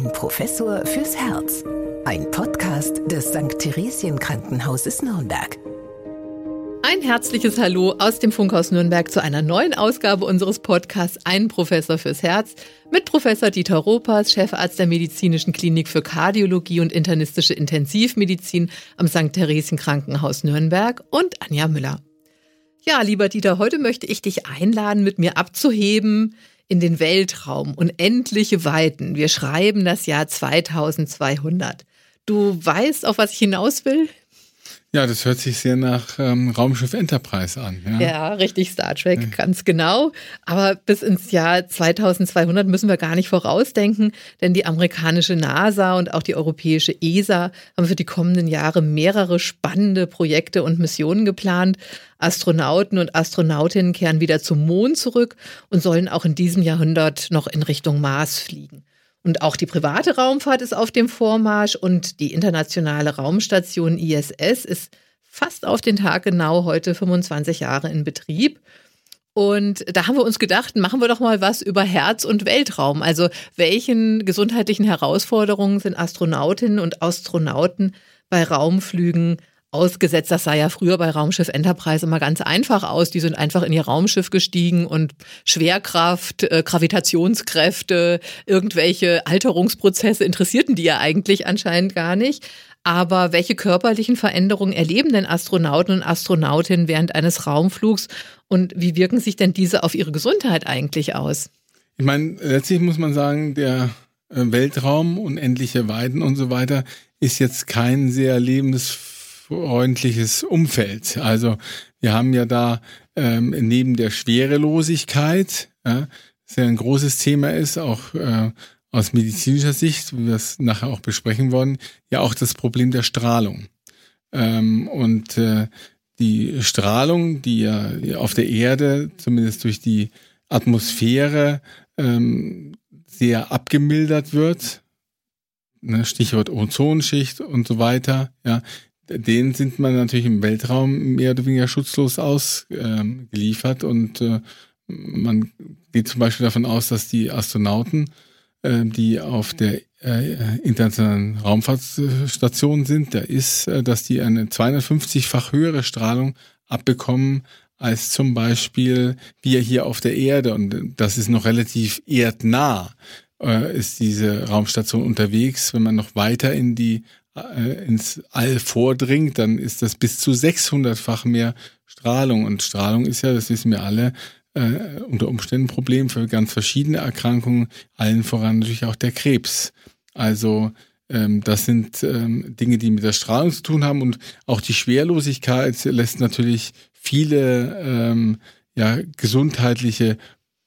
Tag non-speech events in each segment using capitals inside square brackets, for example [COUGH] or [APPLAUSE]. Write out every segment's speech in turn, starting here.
Ein Professor fürs Herz. Ein Podcast des St. Theresien Krankenhauses Nürnberg. Ein herzliches Hallo aus dem Funkhaus Nürnberg zu einer neuen Ausgabe unseres Podcasts Ein Professor fürs Herz mit Professor Dieter Ropers, Chefarzt der Medizinischen Klinik für Kardiologie und internistische Intensivmedizin am St. Theresien Krankenhaus Nürnberg und Anja Müller. Ja, lieber Dieter, heute möchte ich dich einladen, mit mir abzuheben in den Weltraum, unendliche Weiten. Wir schreiben das Jahr 2200. Du weißt, auf was ich hinaus will? Ja, das hört sich sehr nach ähm, Raumschiff Enterprise an. Ja, ja richtig, Star Trek, ja. ganz genau. Aber bis ins Jahr 2200 müssen wir gar nicht vorausdenken, denn die amerikanische NASA und auch die europäische ESA haben für die kommenden Jahre mehrere spannende Projekte und Missionen geplant. Astronauten und Astronautinnen kehren wieder zum Mond zurück und sollen auch in diesem Jahrhundert noch in Richtung Mars fliegen. Und auch die private Raumfahrt ist auf dem Vormarsch und die internationale Raumstation ISS ist fast auf den Tag genau heute 25 Jahre in Betrieb. Und da haben wir uns gedacht, machen wir doch mal was über Herz und Weltraum. Also welchen gesundheitlichen Herausforderungen sind Astronautinnen und Astronauten bei Raumflügen ausgesetzt. Das sah ja früher bei Raumschiff Enterprise immer ganz einfach aus. Die sind einfach in ihr Raumschiff gestiegen und Schwerkraft, äh, Gravitationskräfte, irgendwelche Alterungsprozesse interessierten die ja eigentlich anscheinend gar nicht. Aber welche körperlichen Veränderungen erleben denn Astronauten und Astronautinnen während eines Raumflugs und wie wirken sich denn diese auf ihre Gesundheit eigentlich aus? Ich meine, letztlich muss man sagen, der äh, Weltraum, unendliche Weiden und so weiter, ist jetzt kein sehr lebendes freundliches Umfeld. Also wir haben ja da ähm, neben der Schwerelosigkeit, ja, das ja ein großes Thema ist, auch äh, aus medizinischer Sicht, wie wir es nachher auch besprechen wollen, ja auch das Problem der Strahlung. Ähm, und äh, die Strahlung, die ja auf der Erde, zumindest durch die Atmosphäre, ähm, sehr abgemildert wird, ne, Stichwort Ozonschicht und so weiter, ja, denen sind man natürlich im Weltraum mehr oder weniger schutzlos ausgeliefert. und äh, man geht zum Beispiel davon aus, dass die Astronauten, äh, die auf der äh, internationalen Raumfahrtstation sind, da ist, dass die eine 250-fach höhere Strahlung abbekommen als zum Beispiel wir hier auf der Erde. Und das ist noch relativ erdnah, ist diese Raumstation unterwegs. Wenn man noch weiter in die ins All vordringt, dann ist das bis zu 600-fach mehr Strahlung. Und Strahlung ist ja, das wissen wir alle, äh, unter Umständen ein Problem für ganz verschiedene Erkrankungen, allen voran natürlich auch der Krebs. Also ähm, das sind ähm, Dinge, die mit der Strahlung zu tun haben und auch die Schwerlosigkeit lässt natürlich viele ähm, ja, gesundheitliche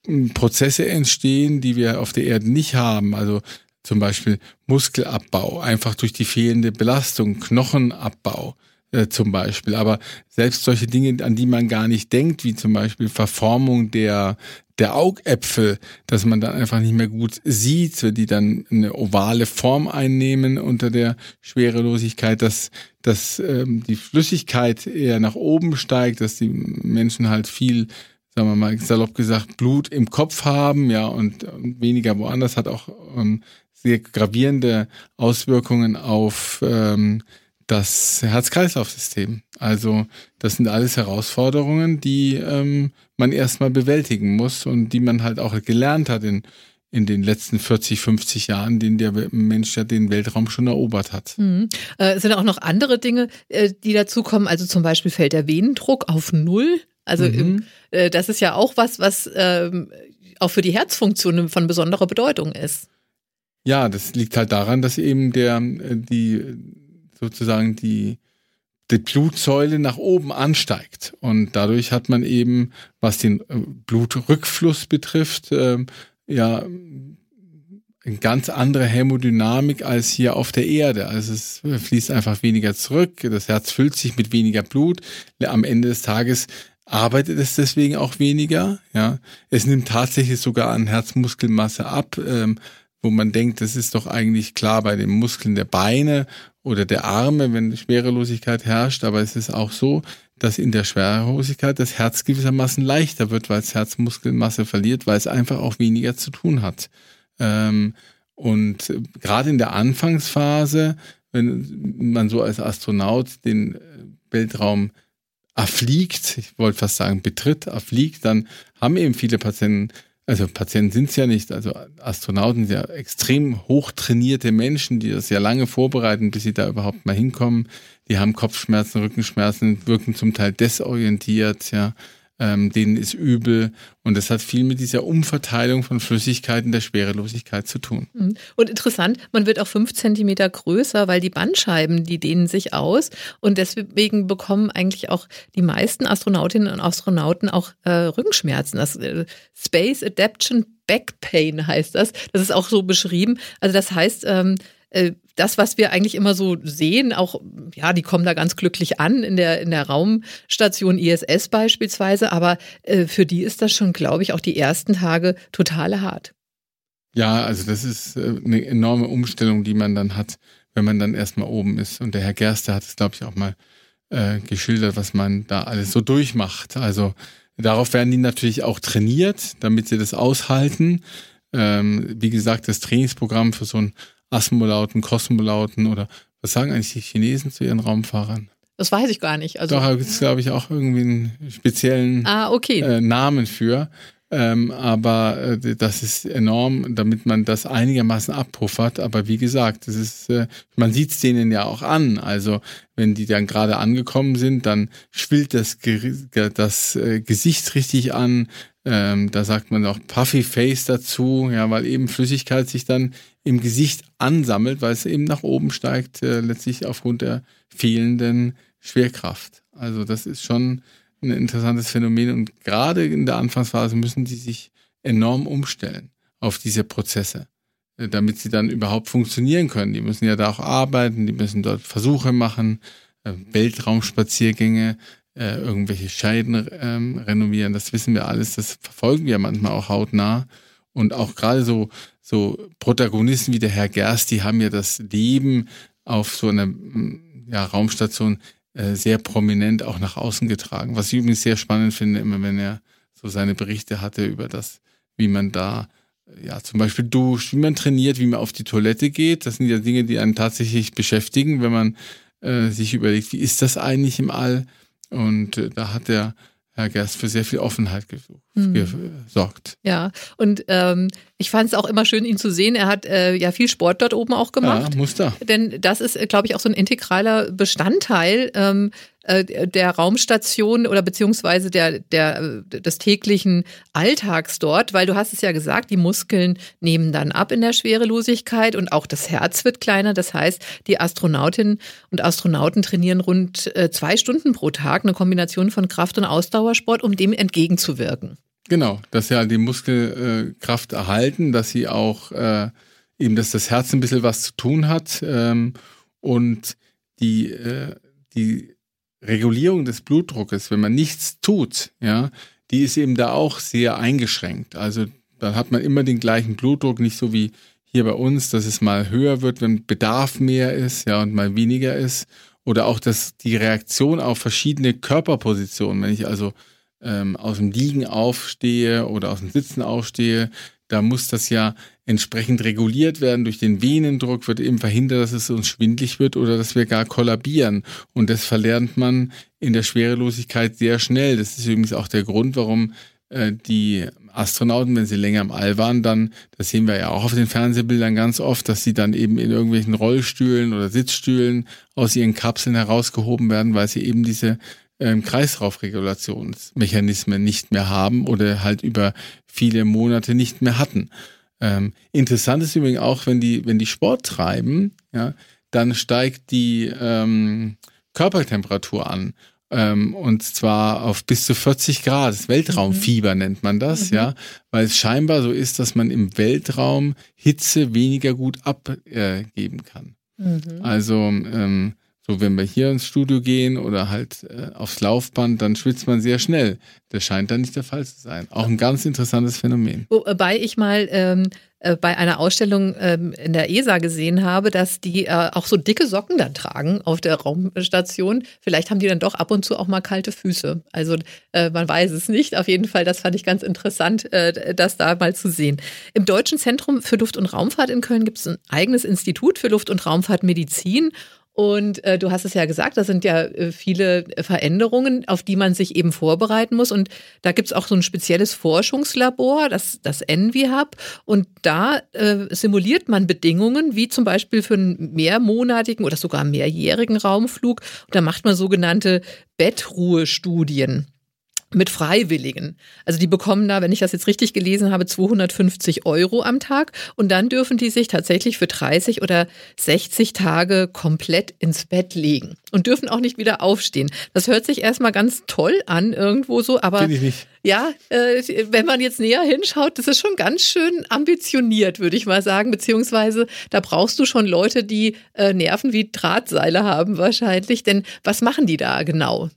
hm, Prozesse entstehen, die wir auf der Erde nicht haben. Also zum Beispiel Muskelabbau, einfach durch die fehlende Belastung, Knochenabbau äh, zum Beispiel. Aber selbst solche Dinge, an die man gar nicht denkt, wie zum Beispiel Verformung der, der Augäpfel, dass man dann einfach nicht mehr gut sieht, die dann eine ovale Form einnehmen unter der Schwerelosigkeit, dass, dass ähm, die Flüssigkeit eher nach oben steigt, dass die Menschen halt viel sagen wir mal salopp gesagt, Blut im Kopf haben, ja, und, weniger woanders hat auch ähm, sehr gravierende Auswirkungen auf ähm, das Herz-Kreislauf-System. Also das sind alles Herausforderungen, die ähm, man erstmal bewältigen muss und die man halt auch gelernt hat in, in den letzten 40, 50 Jahren, den der Mensch ja den Weltraum schon erobert hat. Mhm. Äh, es sind auch noch andere Dinge, äh, die dazukommen. Also zum Beispiel fällt der Venendruck auf Null. Also mhm. im, äh, das ist ja auch was, was ähm, auch für die Herzfunktion von besonderer Bedeutung ist. Ja, das liegt halt daran, dass eben der, äh, die, sozusagen die, die Blutsäule nach oben ansteigt. Und dadurch hat man eben, was den äh, Blutrückfluss betrifft, äh, ja, eine ganz andere Hämodynamik als hier auf der Erde. Also es fließt einfach weniger zurück, das Herz füllt sich mit weniger Blut. Am Ende des Tages arbeitet es deswegen auch weniger. Ja, es nimmt tatsächlich sogar an Herzmuskelmasse ab. Ähm, wo man denkt, das ist doch eigentlich klar bei den Muskeln der Beine oder der Arme, wenn Schwerelosigkeit herrscht, aber es ist auch so, dass in der Schwerelosigkeit das Herz gewissermaßen leichter wird, weil es Herzmuskelmasse verliert, weil es einfach auch weniger zu tun hat. Ähm, Und gerade in der Anfangsphase, wenn man so als Astronaut den Weltraum erfliegt, ich wollte fast sagen betritt, erfliegt, dann haben eben viele Patienten, also Patienten sind es ja nicht, also Astronauten sind ja extrem hochtrainierte Menschen, die das ja lange vorbereiten, bis sie da überhaupt mal hinkommen. Die haben Kopfschmerzen, Rückenschmerzen, wirken zum Teil desorientiert, ja ähm, denen ist übel. Und das hat viel mit dieser Umverteilung von Flüssigkeiten der Schwerelosigkeit zu tun. Mhm. Und interessant, man wird auch fünf Zentimeter größer, weil die Bandscheiben, die dehnen sich aus. Und deswegen bekommen eigentlich auch die meisten Astronautinnen und Astronauten auch äh, Rückenschmerzen. Das äh, Space Adaption Back Pain heißt das. Das ist auch so beschrieben. Also das heißt, ähm, äh, das, was wir eigentlich immer so sehen, auch, ja, die kommen da ganz glücklich an in der, in der Raumstation ISS beispielsweise, aber äh, für die ist das schon, glaube ich, auch die ersten Tage total hart. Ja, also das ist äh, eine enorme Umstellung, die man dann hat, wenn man dann erstmal oben ist. Und der Herr Gerster hat es, glaube ich, auch mal äh, geschildert, was man da alles so durchmacht. Also darauf werden die natürlich auch trainiert, damit sie das aushalten. Ähm, wie gesagt, das Trainingsprogramm für so ein Asmolauten, Kosmolauten oder was sagen eigentlich die Chinesen zu ihren Raumfahrern? Das weiß ich gar nicht. Also, da gibt es, glaube ich, auch irgendwie einen speziellen ah, okay. äh, Namen für. Ähm, aber äh, das ist enorm, damit man das einigermaßen abpuffert. Aber wie gesagt, das ist, äh, man sieht es denen ja auch an. Also wenn die dann gerade angekommen sind, dann schwillt das, das äh, Gesicht richtig an. Ähm, da sagt man auch Puffy Face dazu, ja, weil eben Flüssigkeit sich dann im Gesicht ansammelt, weil es eben nach oben steigt, äh, letztlich aufgrund der fehlenden Schwerkraft. Also das ist schon ein interessantes Phänomen und gerade in der Anfangsphase müssen die sich enorm umstellen auf diese Prozesse, äh, damit sie dann überhaupt funktionieren können. Die müssen ja da auch arbeiten, die müssen dort Versuche machen, äh, Weltraumspaziergänge, äh, irgendwelche Scheiden ähm, renovieren. Das wissen wir alles, das verfolgen wir manchmal auch hautnah. Und auch gerade so so Protagonisten wie der Herr Gerst, die haben ja das Leben auf so einer mm, ja, Raumstation äh, sehr prominent auch nach außen getragen. Was ich übrigens sehr spannend finde, immer wenn er so seine Berichte hatte über das, wie man da äh, ja zum Beispiel duscht, wie man trainiert, wie man auf die Toilette geht. Das sind ja Dinge, die einen tatsächlich beschäftigen, wenn man äh, sich überlegt, wie ist das eigentlich im All? Und äh, da hat er Herr Gerst für sehr viel Offenheit mhm. gesorgt. Ja, und ähm, ich fand es auch immer schön, ihn zu sehen. Er hat äh, ja viel Sport dort oben auch gemacht. Ja, muss da. Denn das ist, äh, glaube ich, auch so ein integraler Bestandteil ähm, äh, der Raumstation oder beziehungsweise der, der, des täglichen Alltags dort, weil du hast es ja gesagt, die Muskeln nehmen dann ab in der Schwerelosigkeit und auch das Herz wird kleiner. Das heißt, die Astronautinnen und Astronauten trainieren rund äh, zwei Stunden pro Tag, eine Kombination von Kraft- und Ausdauersport, um dem entgegenzuwirken. Genau, dass ja die Muskelkraft erhalten, dass sie auch äh, eben, dass das Herz ein bisschen was zu tun hat ähm, und die, äh, die Regulierung des Blutdruckes, wenn man nichts tut, ja, die ist eben da auch sehr eingeschränkt. Also dann hat man immer den gleichen Blutdruck, nicht so wie hier bei uns, dass es mal höher wird, wenn Bedarf mehr ist, ja, und mal weniger ist. Oder auch, dass die Reaktion auf verschiedene Körperpositionen, wenn ich also ähm, aus dem Liegen aufstehe oder aus dem Sitzen aufstehe, da muss das ja entsprechend reguliert werden. Durch den Venendruck wird eben verhindert, dass es uns schwindlig wird oder dass wir gar kollabieren. Und das verlernt man in der Schwerelosigkeit sehr schnell. Das ist übrigens auch der Grund, warum äh, die Astronauten, wenn sie länger im All waren, dann, das sehen wir ja auch auf den Fernsehbildern ganz oft, dass sie dann eben in irgendwelchen Rollstühlen oder Sitzstühlen aus ihren Kapseln herausgehoben werden, weil sie eben diese ähm, Kreislaufregulationsmechanismen nicht mehr haben oder halt über viele Monate nicht mehr hatten. Ähm, interessant ist übrigens auch, wenn die, wenn die Sport treiben, ja, dann steigt die ähm, Körpertemperatur an. Ähm, und zwar auf bis zu 40 Grad. Das Weltraumfieber mhm. nennt man das, mhm. ja, weil es scheinbar so ist, dass man im Weltraum Hitze weniger gut abgeben kann. Mhm. Also ähm, So, wenn wir hier ins Studio gehen oder halt äh, aufs Laufband, dann schwitzt man sehr schnell. Das scheint da nicht der Fall zu sein. Auch ein ganz interessantes Phänomen. Wobei ich mal ähm, äh, bei einer Ausstellung ähm, in der ESA gesehen habe, dass die äh, auch so dicke Socken dann tragen auf der Raumstation. Vielleicht haben die dann doch ab und zu auch mal kalte Füße. Also äh, man weiß es nicht. Auf jeden Fall, das fand ich ganz interessant, äh, das da mal zu sehen. Im Deutschen Zentrum für Luft- und Raumfahrt in Köln gibt es ein eigenes Institut für Luft- und Raumfahrtmedizin. Und äh, du hast es ja gesagt, das sind ja äh, viele Veränderungen, auf die man sich eben vorbereiten muss. Und da gibt's auch so ein spezielles Forschungslabor, das, das ENVI-Hub. Und da äh, simuliert man Bedingungen, wie zum Beispiel für einen mehrmonatigen oder sogar mehrjährigen Raumflug. Und da macht man sogenannte Bettruhestudien mit Freiwilligen. Also die bekommen da, wenn ich das jetzt richtig gelesen habe, 250 Euro am Tag und dann dürfen die sich tatsächlich für 30 oder 60 Tage komplett ins Bett legen und dürfen auch nicht wieder aufstehen. Das hört sich erstmal ganz toll an irgendwo so, aber ja, äh, wenn man jetzt näher hinschaut, das ist schon ganz schön ambitioniert, würde ich mal sagen, beziehungsweise da brauchst du schon Leute, die äh, Nerven wie Drahtseile haben wahrscheinlich, denn was machen die da genau?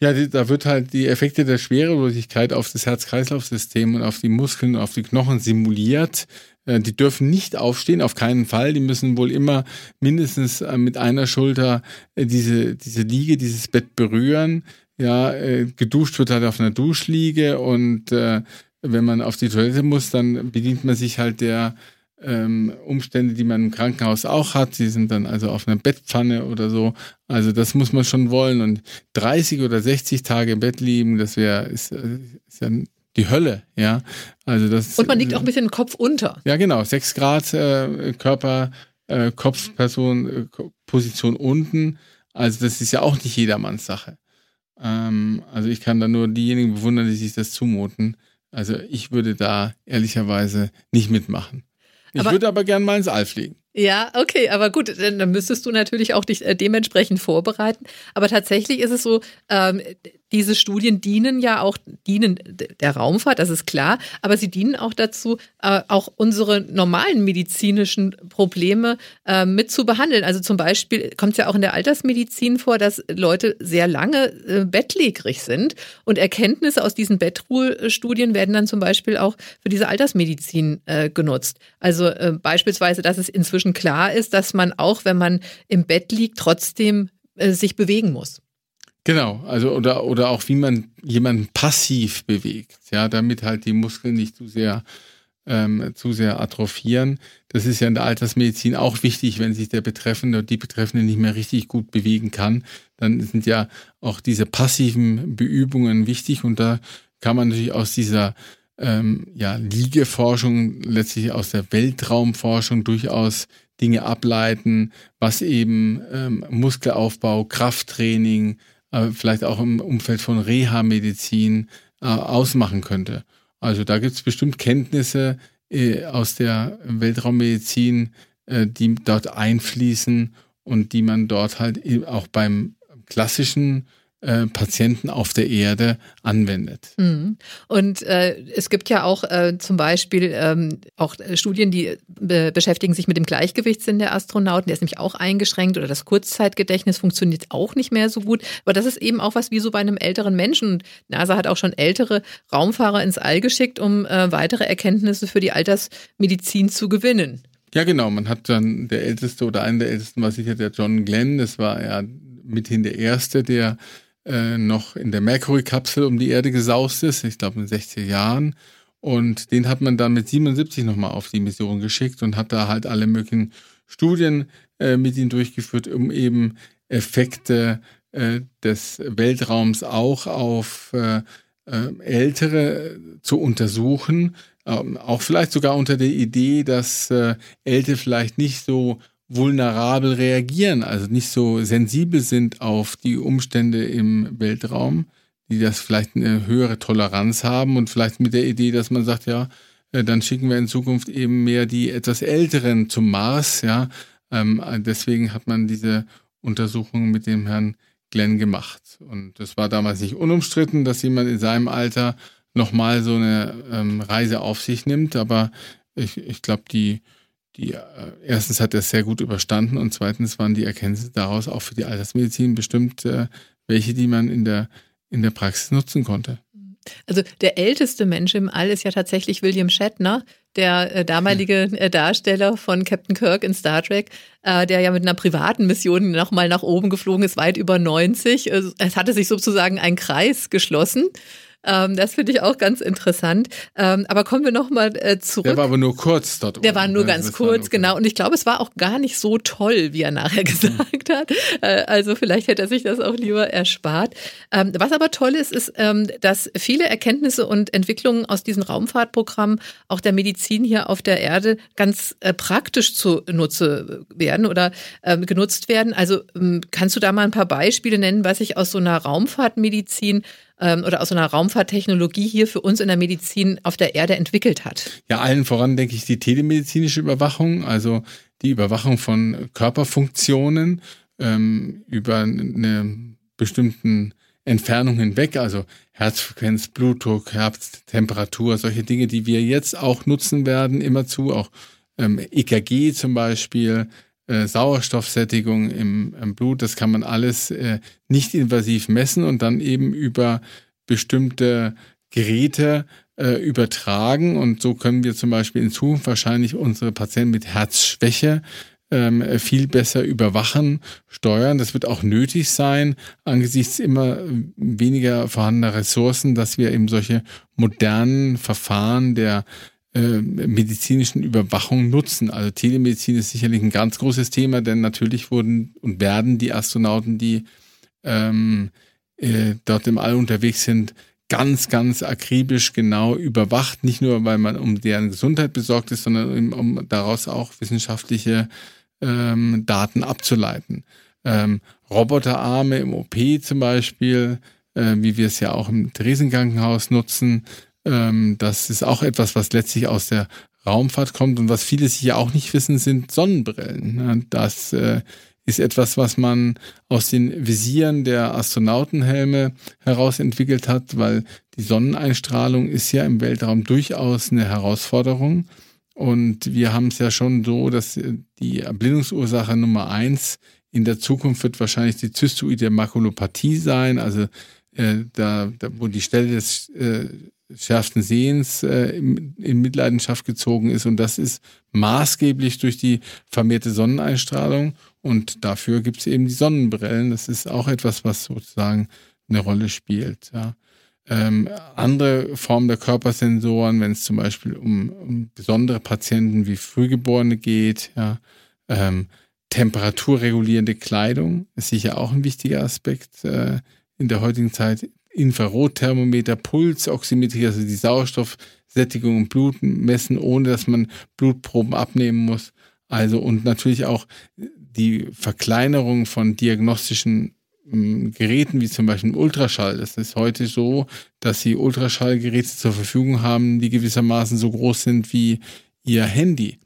Ja, die, da wird halt die Effekte der Schwerelosigkeit auf das Herz-Kreislauf-System und auf die Muskeln und auf die Knochen simuliert. Äh, die dürfen nicht aufstehen, auf keinen Fall. Die müssen wohl immer mindestens äh, mit einer Schulter äh, diese, diese Liege, dieses Bett berühren. Ja, geduscht wird halt auf einer Duschliege und wenn man auf die Toilette muss, dann bedient man sich halt der ähm, Umstände, die man im Krankenhaus auch hat. Sie sind dann also auf einer Bettpfanne oder so. Also das muss man schon wollen. Und 30 oder 60 Tage im Bett liegen, das wäre ist, äh, ist ja die Hölle, ja. Also das. Und man liegt auch ein bisschen den Kopf unter. Ja, genau. 6 Grad äh, Körper, äh, Kopfperson, äh, Position unten. Also das ist ja auch nicht jedermanns Sache. Ähm, also ich kann da nur diejenigen bewundern, die sich das zumuten. Also ich würde da ehrlicherweise nicht mitmachen. Ich aber, würde aber gern mal ins All fliegen. Ja, okay, aber gut, dann, müsstest du natürlich auch dich äh, dementsprechend vorbereiten. Aber tatsächlich ist es so, ähm, diese Studien dienen ja auch, dienen der Raumfahrt, das ist klar, aber sie dienen auch dazu, äh, auch unsere normalen medizinischen Probleme äh, mit zu behandeln. Also zum Beispiel kommt es ja auch in der Altersmedizin vor, dass Leute sehr lange äh, bettlägerig sind und Erkenntnisse aus diesen Bettruhestudien werden dann zum Beispiel auch für diese Altersmedizin äh, genutzt. Also äh, beispielsweise, dass es inzwischen klar ist, dass man auch, wenn man im Bett liegt, trotzdem äh, sich bewegen muss. Genau, also oder, oder auch wie man jemanden passiv bewegt, ja, damit halt die Muskeln nicht zu sehr, ähm, zu sehr atrophieren. Das ist ja in der Altersmedizin auch wichtig, wenn sich der Betreffende oder die Betreffende nicht mehr richtig gut bewegen kann, dann sind ja auch diese passiven Beübungen wichtig und da kann man natürlich aus dieser ähm, ja, Liegeforschung, letztlich aus der Weltraumforschung durchaus Dinge ableiten, was eben ähm, Muskelaufbau, Krafttraining, äh, vielleicht auch im Umfeld von Reha-Medizin äh, ausmachen könnte. Also da gibt es bestimmt Kenntnisse äh, aus der Weltraummedizin, äh, die dort einfließen und die man dort halt auch beim klassischen Patienten auf der Erde anwendet. Mhm. Und äh, es gibt ja auch äh, zum Beispiel ähm, auch Studien, die be beschäftigen sich mit dem Gleichgewichtssinn der Astronauten. Der ist nämlich auch eingeschränkt oder das Kurzzeitgedächtnis funktioniert auch nicht mehr so gut. Aber das ist eben auch was wie so bei einem älteren Menschen. Und NASA hat auch schon ältere Raumfahrer ins All geschickt, um äh, weitere Erkenntnisse für die Altersmedizin zu gewinnen. Ja, genau. Man hat dann der älteste oder einer der ältesten war sicher der John Glenn. Das war ja mithin der erste, der äh, noch in der Mercury-Kapsel um die Erde gesaust ist, ich glaube in 60 Jahren. Und den hat man dann mit 77 nochmal auf die Mission geschickt und hat da halt alle möglichen Studien äh, mit ihm durchgeführt, um eben Effekte äh, des Weltraums auch auf äh, äh, Ältere zu untersuchen. Ähm, auch vielleicht sogar unter der Idee, dass äh, Ältere vielleicht nicht so vulnerabel reagieren, also nicht so sensibel sind auf die Umstände im Weltraum, die das vielleicht eine höhere Toleranz haben und vielleicht mit der Idee, dass man sagt, ja, äh, dann schicken wir in Zukunft eben mehr die etwas Älteren zum Mars, ja. Ähm, deswegen hat man diese Untersuchung mit dem Herrn Glenn gemacht. Und das war damals nicht unumstritten, dass jemand in seinem Alter nochmal so eine ähm, Reise auf sich nimmt, aber ich, ich glaube, die die, äh, erstens hat er es sehr gut überstanden und zweitens waren die Erkenntnisse daraus auch für die Altersmedizin bestimmt äh, welche, die man in der, in der Praxis nutzen konnte. Also der älteste Mensch im All ist ja tatsächlich William Shatner, der äh, damalige äh, Darsteller von Captain Kirk in Star Trek, äh, der ja mit einer privaten Mission nochmal nach oben geflogen ist, weit über 90. Also, es hatte sich sozusagen ein Kreis geschlossen. Ähm, das finde ich auch ganz interessant. Ähm, aber kommen wir nochmal äh, zurück. Der war aber nur kurz dort. Der oben. war nur ganz das kurz, okay. genau. Und ich glaube, es war auch gar nicht so toll, wie er nachher [LAUGHS] gesagt hat. Äh, also vielleicht hätte er sich das auch lieber erspart. Ähm, was aber toll ist, ist, ähm, dass viele Erkenntnisse und Entwicklungen aus diesen Raumfahrtprogrammen auch der Medizin hier auf der Erde ganz äh, praktisch zunutze werden oder ähm, genutzt werden. Also ähm, kannst du da mal ein paar Beispiele nennen, was sich aus so einer Raumfahrtmedizin ähm, oder aus einer Raumfahrttechnologie hier für uns in der Medizin auf der Erde entwickelt hat? Ja, allen voran denke ich die telemedizinische Überwachung, also die Überwachung von Körperfunktionen ähm, über eine bestimmten Entfernung hinweg, also Herzfrequenz, Blutdruck, Herztemperatur, solche Dinge, die wir jetzt auch nutzen werden, immerzu, auch ähm, EKG zum Beispiel, äh, Sauerstoffsättigung im, im, Blut, das kann man alles äh, nicht invasiv messen und dann eben über bestimmte Geräte äh, übertragen. Und so können wir zum Beispiel in Zukunft wahrscheinlich unsere Patienten mit Herzschwäche ähm, viel besser überwachen, steuern. Das wird auch nötig sein, angesichts immer weniger vorhandener Ressourcen, dass wir eben solche modernen Verfahren der äh, medizinischen Überwachung nutzen. Also Telemedizin ist sicherlich ein ganz großes Thema, denn natürlich wurden und werden die Astronauten, die ähm, äh, dort im All unterwegs sind, ganz, ganz akribisch genau überwacht. Nicht nur, weil man um deren Gesundheit besorgt ist, sondern um daraus auch wissenschaftliche ähm, Daten abzuleiten. Ähm, Roboterarme im OP zum Beispiel, äh, wie wir es ja auch im Theresenkrankenhaus nutzen, ähm, das ist auch etwas, was letztlich aus der Raumfahrt kommt und was viele sicher auch nicht wissen, sind Sonnenbrillen. Das äh, ist etwas, was man aus den Visieren der Astronautenhelme heraus entwickelt hat, weil die Sonneneinstrahlung ist ja im Weltraum durchaus eine Herausforderung. Und wir haben es ja schon so, dass die Erblindungsursache Nummer eins in der Zukunft wird wahrscheinlich die zystoide Makulopathie sein, also äh, da, da, wo die Stelle des äh, schärfsten Sehens äh, in, in Mitleidenschaft gezogen ist. Und das ist maßgeblich durch die vermehrte Sonneneinstrahlung. Und dafür gibt es eben die Sonnenbrillen. Das ist auch etwas, was sozusagen eine Rolle spielt. Ja. Ähm, andere Formen der Körpersensoren, wenn es zum Beispiel um, um, besondere Patienten wie Frühgeborene geht, ja, ähm, temperaturregulierende Kleidung ist sicher auch ein wichtiger Aspekt äh, in der heutigen Zeit. Infrarotthermometer, Pulsoximetrie, also die Sauerstoffsättigung im Blut messen, ohne dass man Blutproben abnehmen muss. Also und natürlich auch die Verkleinerung von diagnostischen ähm, Geräten wie zum Beispiel Ultraschall. Das ist heute so, dass sie Ultraschallgeräte zur Verfügung haben, die gewissermaßen so groß sind wie ihr Handy.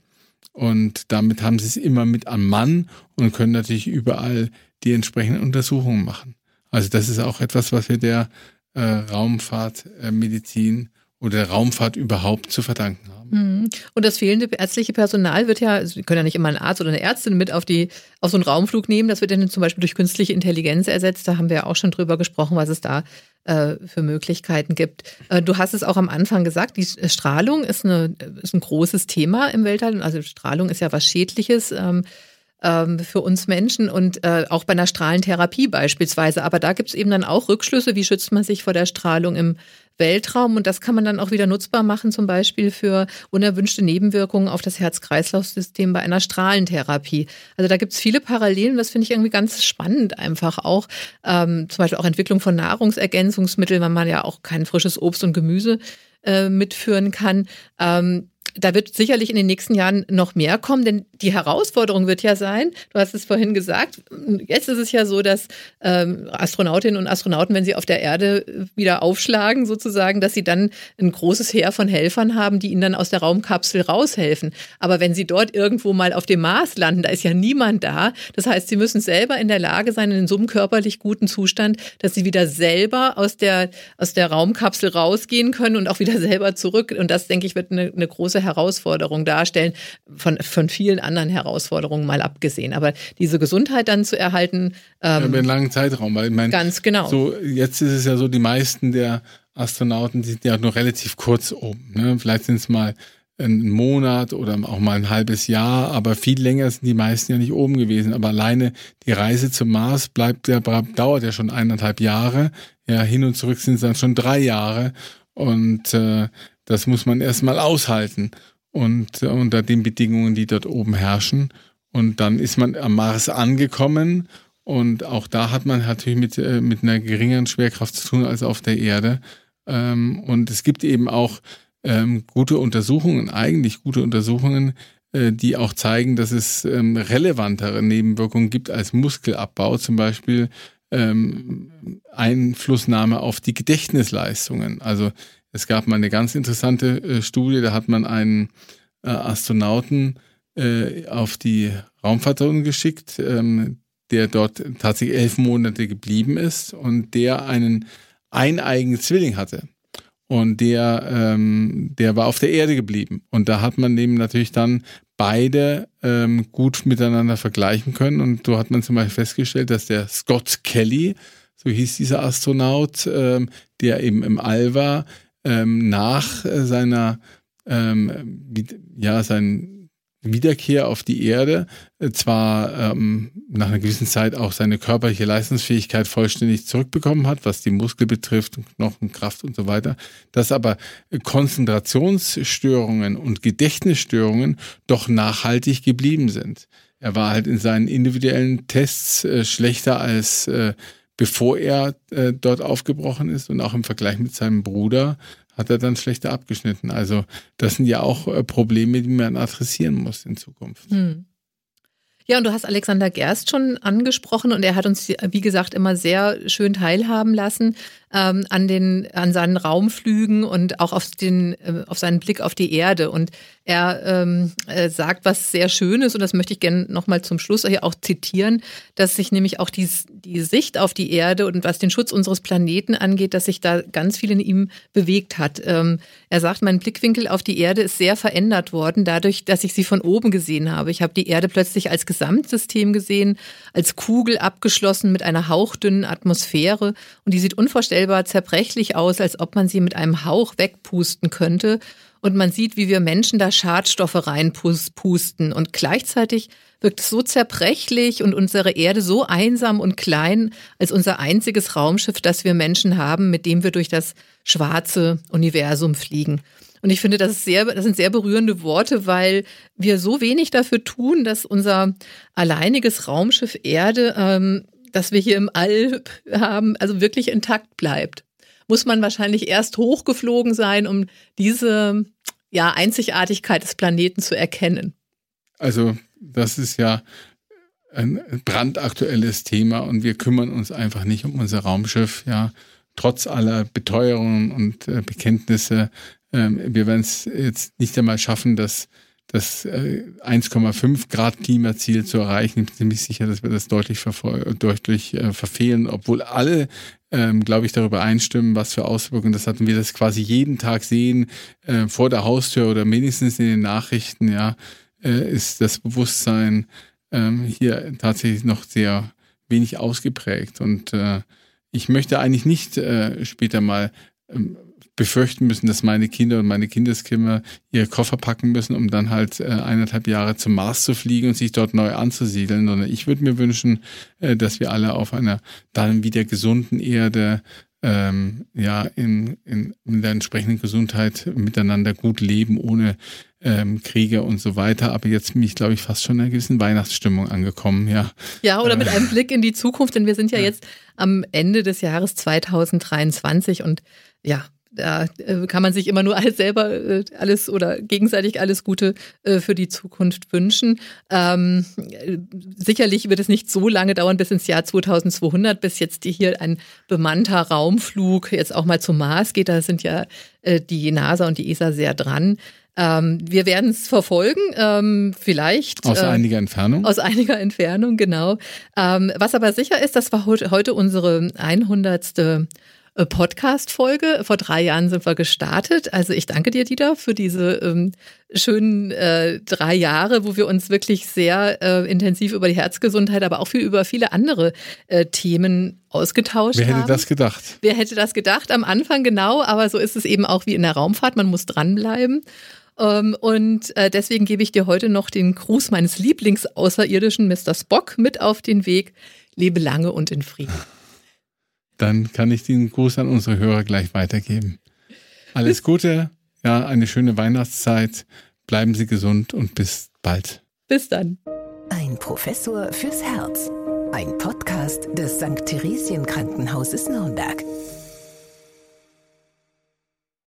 Und damit haben sie es immer mit am Mann und können natürlich überall die entsprechenden Untersuchungen machen. Also das ist auch etwas, was wir der äh, Raumfahrtmedizin äh, oder der Raumfahrt überhaupt zu verdanken haben. Mhm. Und das fehlende ärztliche Personal wird ja, also wir können ja nicht immer einen Arzt oder eine Ärztin mit auf die auf so einen Raumflug nehmen. Das wird dann zum Beispiel durch künstliche Intelligenz ersetzt. Da haben wir ja auch schon drüber gesprochen, was es da äh, für Möglichkeiten gibt. Äh, du hast es auch am Anfang gesagt, die Strahlung ist, eine, ist ein großes Thema im Weltall. Also Strahlung ist ja was Schädliches. Ähm, ähm, für uns Menschen und äh, auch bei einer Strahlentherapie beispielsweise. Aber da gibt es eben dann auch Rückschlüsse, wie schützt man sich vor der Strahlung im Weltraum und das kann man dann auch wieder nutzbar machen, zum Beispiel für unerwünschte Nebenwirkungen auf das Herz-Kreislauf-System bei einer Strahlentherapie. Also da gibt es viele Parallelen, das finde ich irgendwie ganz spannend einfach auch. Ähm, zum Beispiel auch Entwicklung von Nahrungsergänzungsmitteln, weil man ja auch kein frisches Obst und Gemüse äh, mitführen kann. Ähm, da wird sicherlich in den nächsten Jahren noch mehr kommen, denn die Herausforderung wird ja sein, du hast es vorhin gesagt, jetzt ist es ja so, dass ähm, Astronautinnen und Astronauten, wenn sie auf der Erde wieder aufschlagen, sozusagen, dass sie dann ein großes Heer von Helfern haben, die ihnen dann aus der Raumkapsel raushelfen. Aber wenn sie dort irgendwo mal auf dem Mars landen, da ist ja niemand da. Das heißt, sie müssen selber in der Lage sein, in so einem körperlich guten Zustand, dass sie wieder selber aus der, aus der Raumkapsel rausgehen können und auch wieder selber zurück. Und das, denke ich, wird eine, eine große Herausforderung darstellen, von, von vielen anderen Herausforderungen mal abgesehen. Aber diese Gesundheit dann zu erhalten. Ähm, über einen langen Zeitraum, weil ich meine, ganz genau. So, jetzt ist es ja so, die meisten der Astronauten sind ja nur relativ kurz oben. Ne? Vielleicht sind es mal einen Monat oder auch mal ein halbes Jahr, aber viel länger sind die meisten ja nicht oben gewesen. Aber alleine die Reise zum Mars bleibt ja, dauert ja schon eineinhalb Jahre. Ja, hin und zurück sind es dann schon drei Jahre. Und äh, das muss man erstmal aushalten. Und unter den Bedingungen, die dort oben herrschen. Und dann ist man am Mars angekommen. Und auch da hat man natürlich mit, äh, mit einer geringeren Schwerkraft zu tun als auf der Erde. Ähm, und es gibt eben auch ähm, gute Untersuchungen, eigentlich gute Untersuchungen, äh, die auch zeigen, dass es ähm, relevantere Nebenwirkungen gibt als Muskelabbau, zum Beispiel Einflussnahme auf die Gedächtnisleistungen. Also es gab mal eine ganz interessante äh, Studie, da hat man einen äh, Astronauten äh, auf die Raumfahrtsonde geschickt, ähm, der dort tatsächlich elf Monate geblieben ist und der einen eineigen Zwilling hatte. Und der, ähm, der war auf der Erde geblieben. Und da hat man eben natürlich dann beide ähm, gut miteinander vergleichen können. Und so hat man zum Beispiel festgestellt, dass der Scott Kelly, so hieß dieser Astronaut, ähm, der eben im All war, ähm, nach äh, seiner, ähm, ja, sein Wiederkehr auf die Erde äh, zwar ähm, nach einer gewissen Zeit auch seine körperliche Leistungsfähigkeit vollständig zurückbekommen hat, was die Muskel betrifft, Knochenkraft und so weiter, dass aber Konzentrationsstörungen und Gedächtnisstörungen doch nachhaltig geblieben sind. Er war halt in seinen individuellen Tests äh, schlechter als äh, bevor er äh, dort aufgebrochen ist und auch im Vergleich mit seinem Bruder hat er dann schlechter abgeschnitten. Also das sind ja auch äh, Probleme, die man adressieren muss in Zukunft. Hm. Ja, und du hast Alexander Gerst schon angesprochen und er hat uns, wie gesagt, immer sehr schön teilhaben lassen ähm, an den an seinen Raumflügen und auch auf den äh, auf seinen Blick auf die Erde und er ähm, äh, sagt was sehr Schönes und das möchte ich gerne nochmal zum Schluss hier auch zitieren, dass sich nämlich auch die, die Sicht auf die Erde und was den Schutz unseres Planeten angeht, dass sich da ganz viel in ihm bewegt hat. Ähm, er sagt, mein Blickwinkel auf die Erde ist sehr verändert worden, dadurch, dass ich sie von oben gesehen habe. Ich habe die Erde plötzlich als Gesamtsystem gesehen, als Kugel abgeschlossen mit einer hauchdünnen Atmosphäre und die sieht unvorstellbar unvorstellbar zerbrechlich aus, als ob man sie mit einem Hauch wegpusten könnte. Und man sieht, wie wir Menschen da Schadstoffe reinpusten. Und gleichzeitig wirkt es so zerbrechlich und unsere Erde so einsam und klein als unser einziges Raumschiff, das wir Menschen haben, mit dem wir durch das schwarze Universum fliegen. Und ich finde, das, sehr, das sind sehr berührende Worte, weil wir so wenig dafür tun, dass unser alleiniges Raumschiff Erde ähm, das wir hier im All haben, also wirklich intakt bleibt. Muss man wahrscheinlich erst hochgeflogen sein, um diese ja, Einzigartigkeit des Planeten zu erkennen. Also das ist ja ein brandaktuelles Thema und wir kümmern uns einfach nicht um unser Raumschiff, ja, trotz aller Beteuerungen und äh, Bekenntnisse. Ähm, wir werden es jetzt nicht einmal schaffen, dass das 1,5 äh, Grad Klimaziel zu erreichen. Ich bin ziemlich sicher, dass wir das deutlich, deutlich äh, verfehlen, obwohl alle, ähm, glaube ich, darüber einstimmen, was für Auswirkungen das hat. Und wir das quasi jeden Tag sehen, äh, vor der Haustür oder wenigstens in den Nachrichten, ja, äh, ist das Bewusstsein ähm, hier tatsächlich noch sehr wenig ausgeprägt. Und äh, ich möchte eigentlich nicht äh, später mal ähm, befürchten müssen, dass meine Kinder und meine Kindeskinder ihre Koffer packen müssen, um dann halt äh, eineinhalb Jahre zum Mars zu fliegen und sich dort neu anzusiedeln, sondern ich würde mir wünschen, äh, dass wir alle auf einer dann wieder gesunden Erde ähm, ja in, in, in der entsprechenden Gesundheit miteinander gut leben, ohne ähm, Kriege und so weiter. Aber jetzt bin ich, glaube ich, fast schon in einer gewissen Weihnachtsstimmung angekommen, ja. Ja, oder mit äh, einem Blick in die Zukunft, denn wir sind ja, ja jetzt am Ende des Jahres 2023 und ja, da äh, kann man sich immer nur alles selber äh, alles oder gegenseitig alles Gute äh, für die Zukunft wünschen. Ähm, sicherlich wird es nicht so lange dauern bis ins Jahr 2200, bis jetzt hier ein bemannter Raumflug jetzt auch mal zum Mars geht. Da sind ja die NASA und die ESA sehr dran. Ähm, wir werden es verfolgen, ähm, vielleicht. Aus äh, einiger Entfernung. Aus einiger Entfernung, genau. Ähm, was aber sicher ist, das war heute unsere 100. äh, Podcast-Folge. Vor drei Jahren sind wir gestartet. Also ich danke dir, Dieter, für diese ähm, schönen äh, drei Jahre, wo wir uns wirklich sehr äh, intensiv über die Herzgesundheit, aber auch viel über viele andere äh, Themen ausgetauscht haben. Wer hätte das gedacht? Wer hätte das gedacht? Am Anfang genau, aber so ist es eben auch wie in der Raumfahrt. Man muss dranbleiben. Ähm, und äh, deswegen gebe ich dir heute noch den Gruß meines Lieblingsaußerirdischen, Mr. Spock, mit auf den Weg. Lebe lange und in Frieden. Dann kann ich den Gruß an unsere Hörer gleich weitergeben. Alles Gute, ja, eine schöne Weihnachtszeit. Bleiben Sie gesund und bis bald. Bis dann. Ein Professor fürs Herz. Ein Podcast des St. Theresien Krankenhauses Nürnberg.